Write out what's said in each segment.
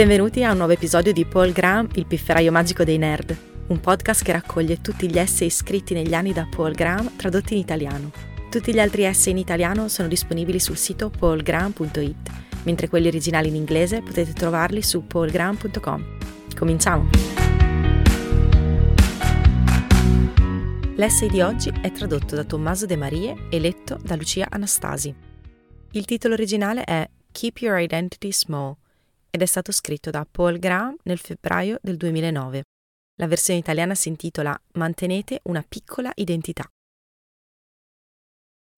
Benvenuti a un nuovo episodio di Paul Graham, il pifferaio magico dei nerd, un podcast che raccoglie tutti gli essay scritti negli anni da Paul Graham tradotti in italiano. Tutti gli altri essay in italiano sono disponibili sul sito paulgraham.it, mentre quelli originali in inglese potete trovarli su paulgraham.com. Cominciamo! L'essay di oggi è tradotto da Tommaso De Marie e letto da Lucia Anastasi. Il titolo originale è Keep Your Identity Small ed è stato scritto da Paul Graham nel febbraio del 2009. La versione italiana si intitola Mantenete una piccola identità.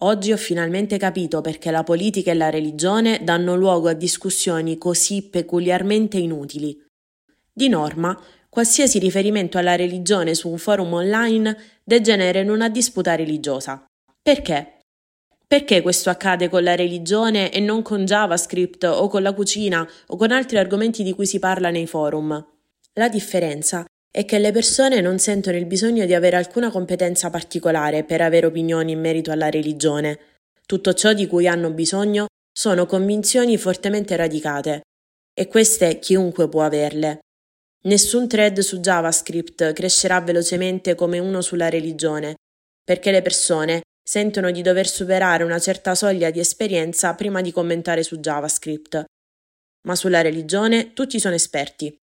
Oggi ho finalmente capito perché la politica e la religione danno luogo a discussioni così peculiarmente inutili. Di norma, qualsiasi riferimento alla religione su un forum online degenera in una disputa religiosa. Perché? Perché questo accade con la religione e non con JavaScript o con la cucina o con altri argomenti di cui si parla nei forum? La differenza è che le persone non sentono il bisogno di avere alcuna competenza particolare per avere opinioni in merito alla religione. Tutto ciò di cui hanno bisogno sono convinzioni fortemente radicate e queste chiunque può averle. Nessun thread su JavaScript crescerà velocemente come uno sulla religione, perché le persone sentono di dover superare una certa soglia di esperienza prima di commentare su JavaScript. Ma sulla religione tutti sono esperti.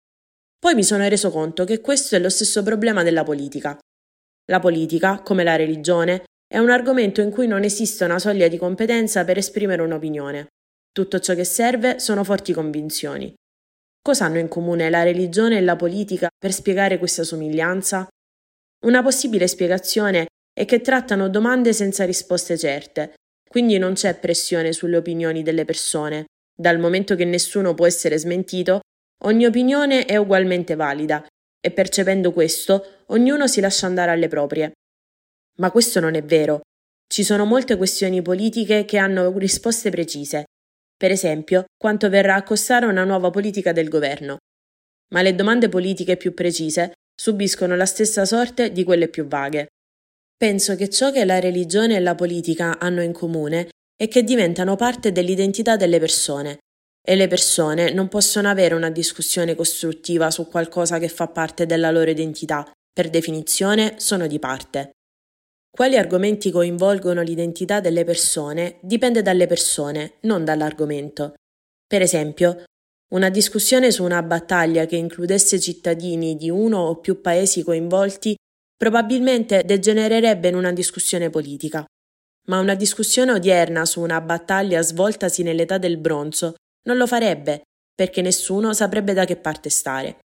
Poi mi sono reso conto che questo è lo stesso problema della politica. La politica, come la religione, è un argomento in cui non esiste una soglia di competenza per esprimere un'opinione. Tutto ciò che serve sono forti convinzioni. Cosa hanno in comune la religione e la politica per spiegare questa somiglianza? Una possibile spiegazione e che trattano domande senza risposte certe, quindi non c'è pressione sulle opinioni delle persone. Dal momento che nessuno può essere smentito, ogni opinione è ugualmente valida e percependo questo ognuno si lascia andare alle proprie. Ma questo non è vero. Ci sono molte questioni politiche che hanno risposte precise. Per esempio, quanto verrà a costare una nuova politica del governo. Ma le domande politiche più precise subiscono la stessa sorte di quelle più vaghe. Penso che ciò che la religione e la politica hanno in comune è che diventano parte dell'identità delle persone e le persone non possono avere una discussione costruttiva su qualcosa che fa parte della loro identità, per definizione sono di parte. Quali argomenti coinvolgono l'identità delle persone dipende dalle persone, non dall'argomento. Per esempio, una discussione su una battaglia che includesse cittadini di uno o più paesi coinvolti probabilmente degenererebbe in una discussione politica. Ma una discussione odierna su una battaglia svoltasi nell'età del bronzo non lo farebbe, perché nessuno saprebbe da che parte stare.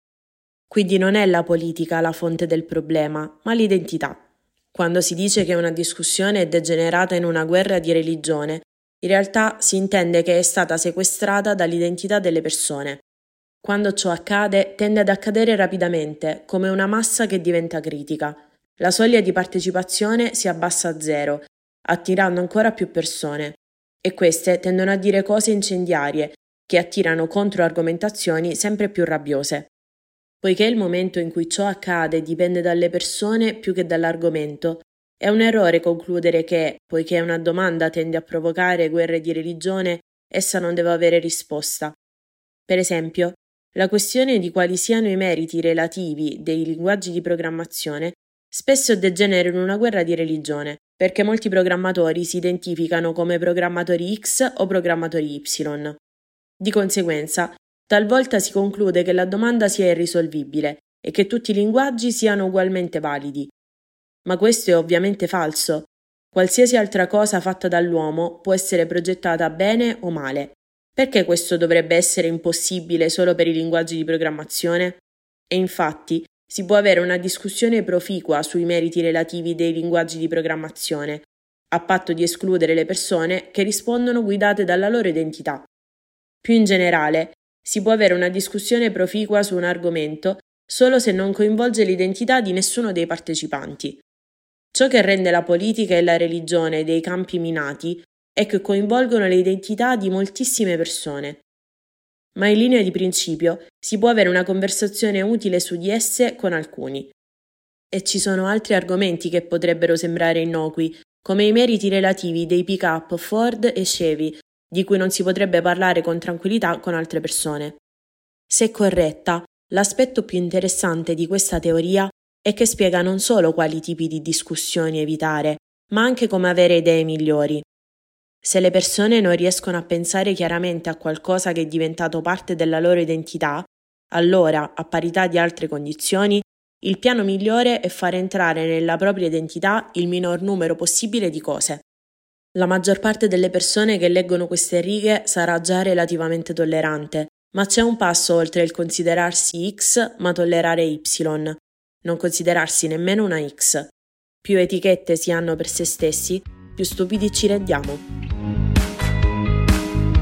Quindi non è la politica la fonte del problema, ma l'identità. Quando si dice che una discussione è degenerata in una guerra di religione, in realtà si intende che è stata sequestrata dall'identità delle persone. Quando ciò accade, tende ad accadere rapidamente, come una massa che diventa critica. La soglia di partecipazione si abbassa a zero, attirando ancora più persone. E queste tendono a dire cose incendiarie, che attirano controargomentazioni sempre più rabbiose. Poiché il momento in cui ciò accade dipende dalle persone più che dall'argomento, è un errore concludere che, poiché una domanda tende a provocare guerre di religione, essa non deve avere risposta. Per esempio, la questione di quali siano i meriti relativi dei linguaggi di programmazione spesso degenera in una guerra di religione, perché molti programmatori si identificano come programmatori X o programmatori Y. Di conseguenza, talvolta si conclude che la domanda sia irrisolvibile e che tutti i linguaggi siano ugualmente validi. Ma questo è ovviamente falso. Qualsiasi altra cosa fatta dall'uomo può essere progettata bene o male, perché questo dovrebbe essere impossibile solo per i linguaggi di programmazione? E infatti si può avere una discussione proficua sui meriti relativi dei linguaggi di programmazione, a patto di escludere le persone che rispondono guidate dalla loro identità. Più in generale, si può avere una discussione proficua su un argomento solo se non coinvolge l'identità di nessuno dei partecipanti. Ciò che rende la politica e la religione dei campi minati e che coinvolgono le identità di moltissime persone. Ma in linea di principio si può avere una conversazione utile su di esse con alcuni. E ci sono altri argomenti che potrebbero sembrare innocui, come i meriti relativi dei pick-up Ford e Chevy, di cui non si potrebbe parlare con tranquillità con altre persone. Se corretta, l'aspetto più interessante di questa teoria è che spiega non solo quali tipi di discussioni evitare, ma anche come avere idee migliori. Se le persone non riescono a pensare chiaramente a qualcosa che è diventato parte della loro identità, allora, a parità di altre condizioni, il piano migliore è far entrare nella propria identità il minor numero possibile di cose. La maggior parte delle persone che leggono queste righe sarà già relativamente tollerante, ma c'è un passo oltre il considerarsi X ma tollerare Y, non considerarsi nemmeno una X. Più etichette si hanno per se stessi, più stupidi ci rendiamo.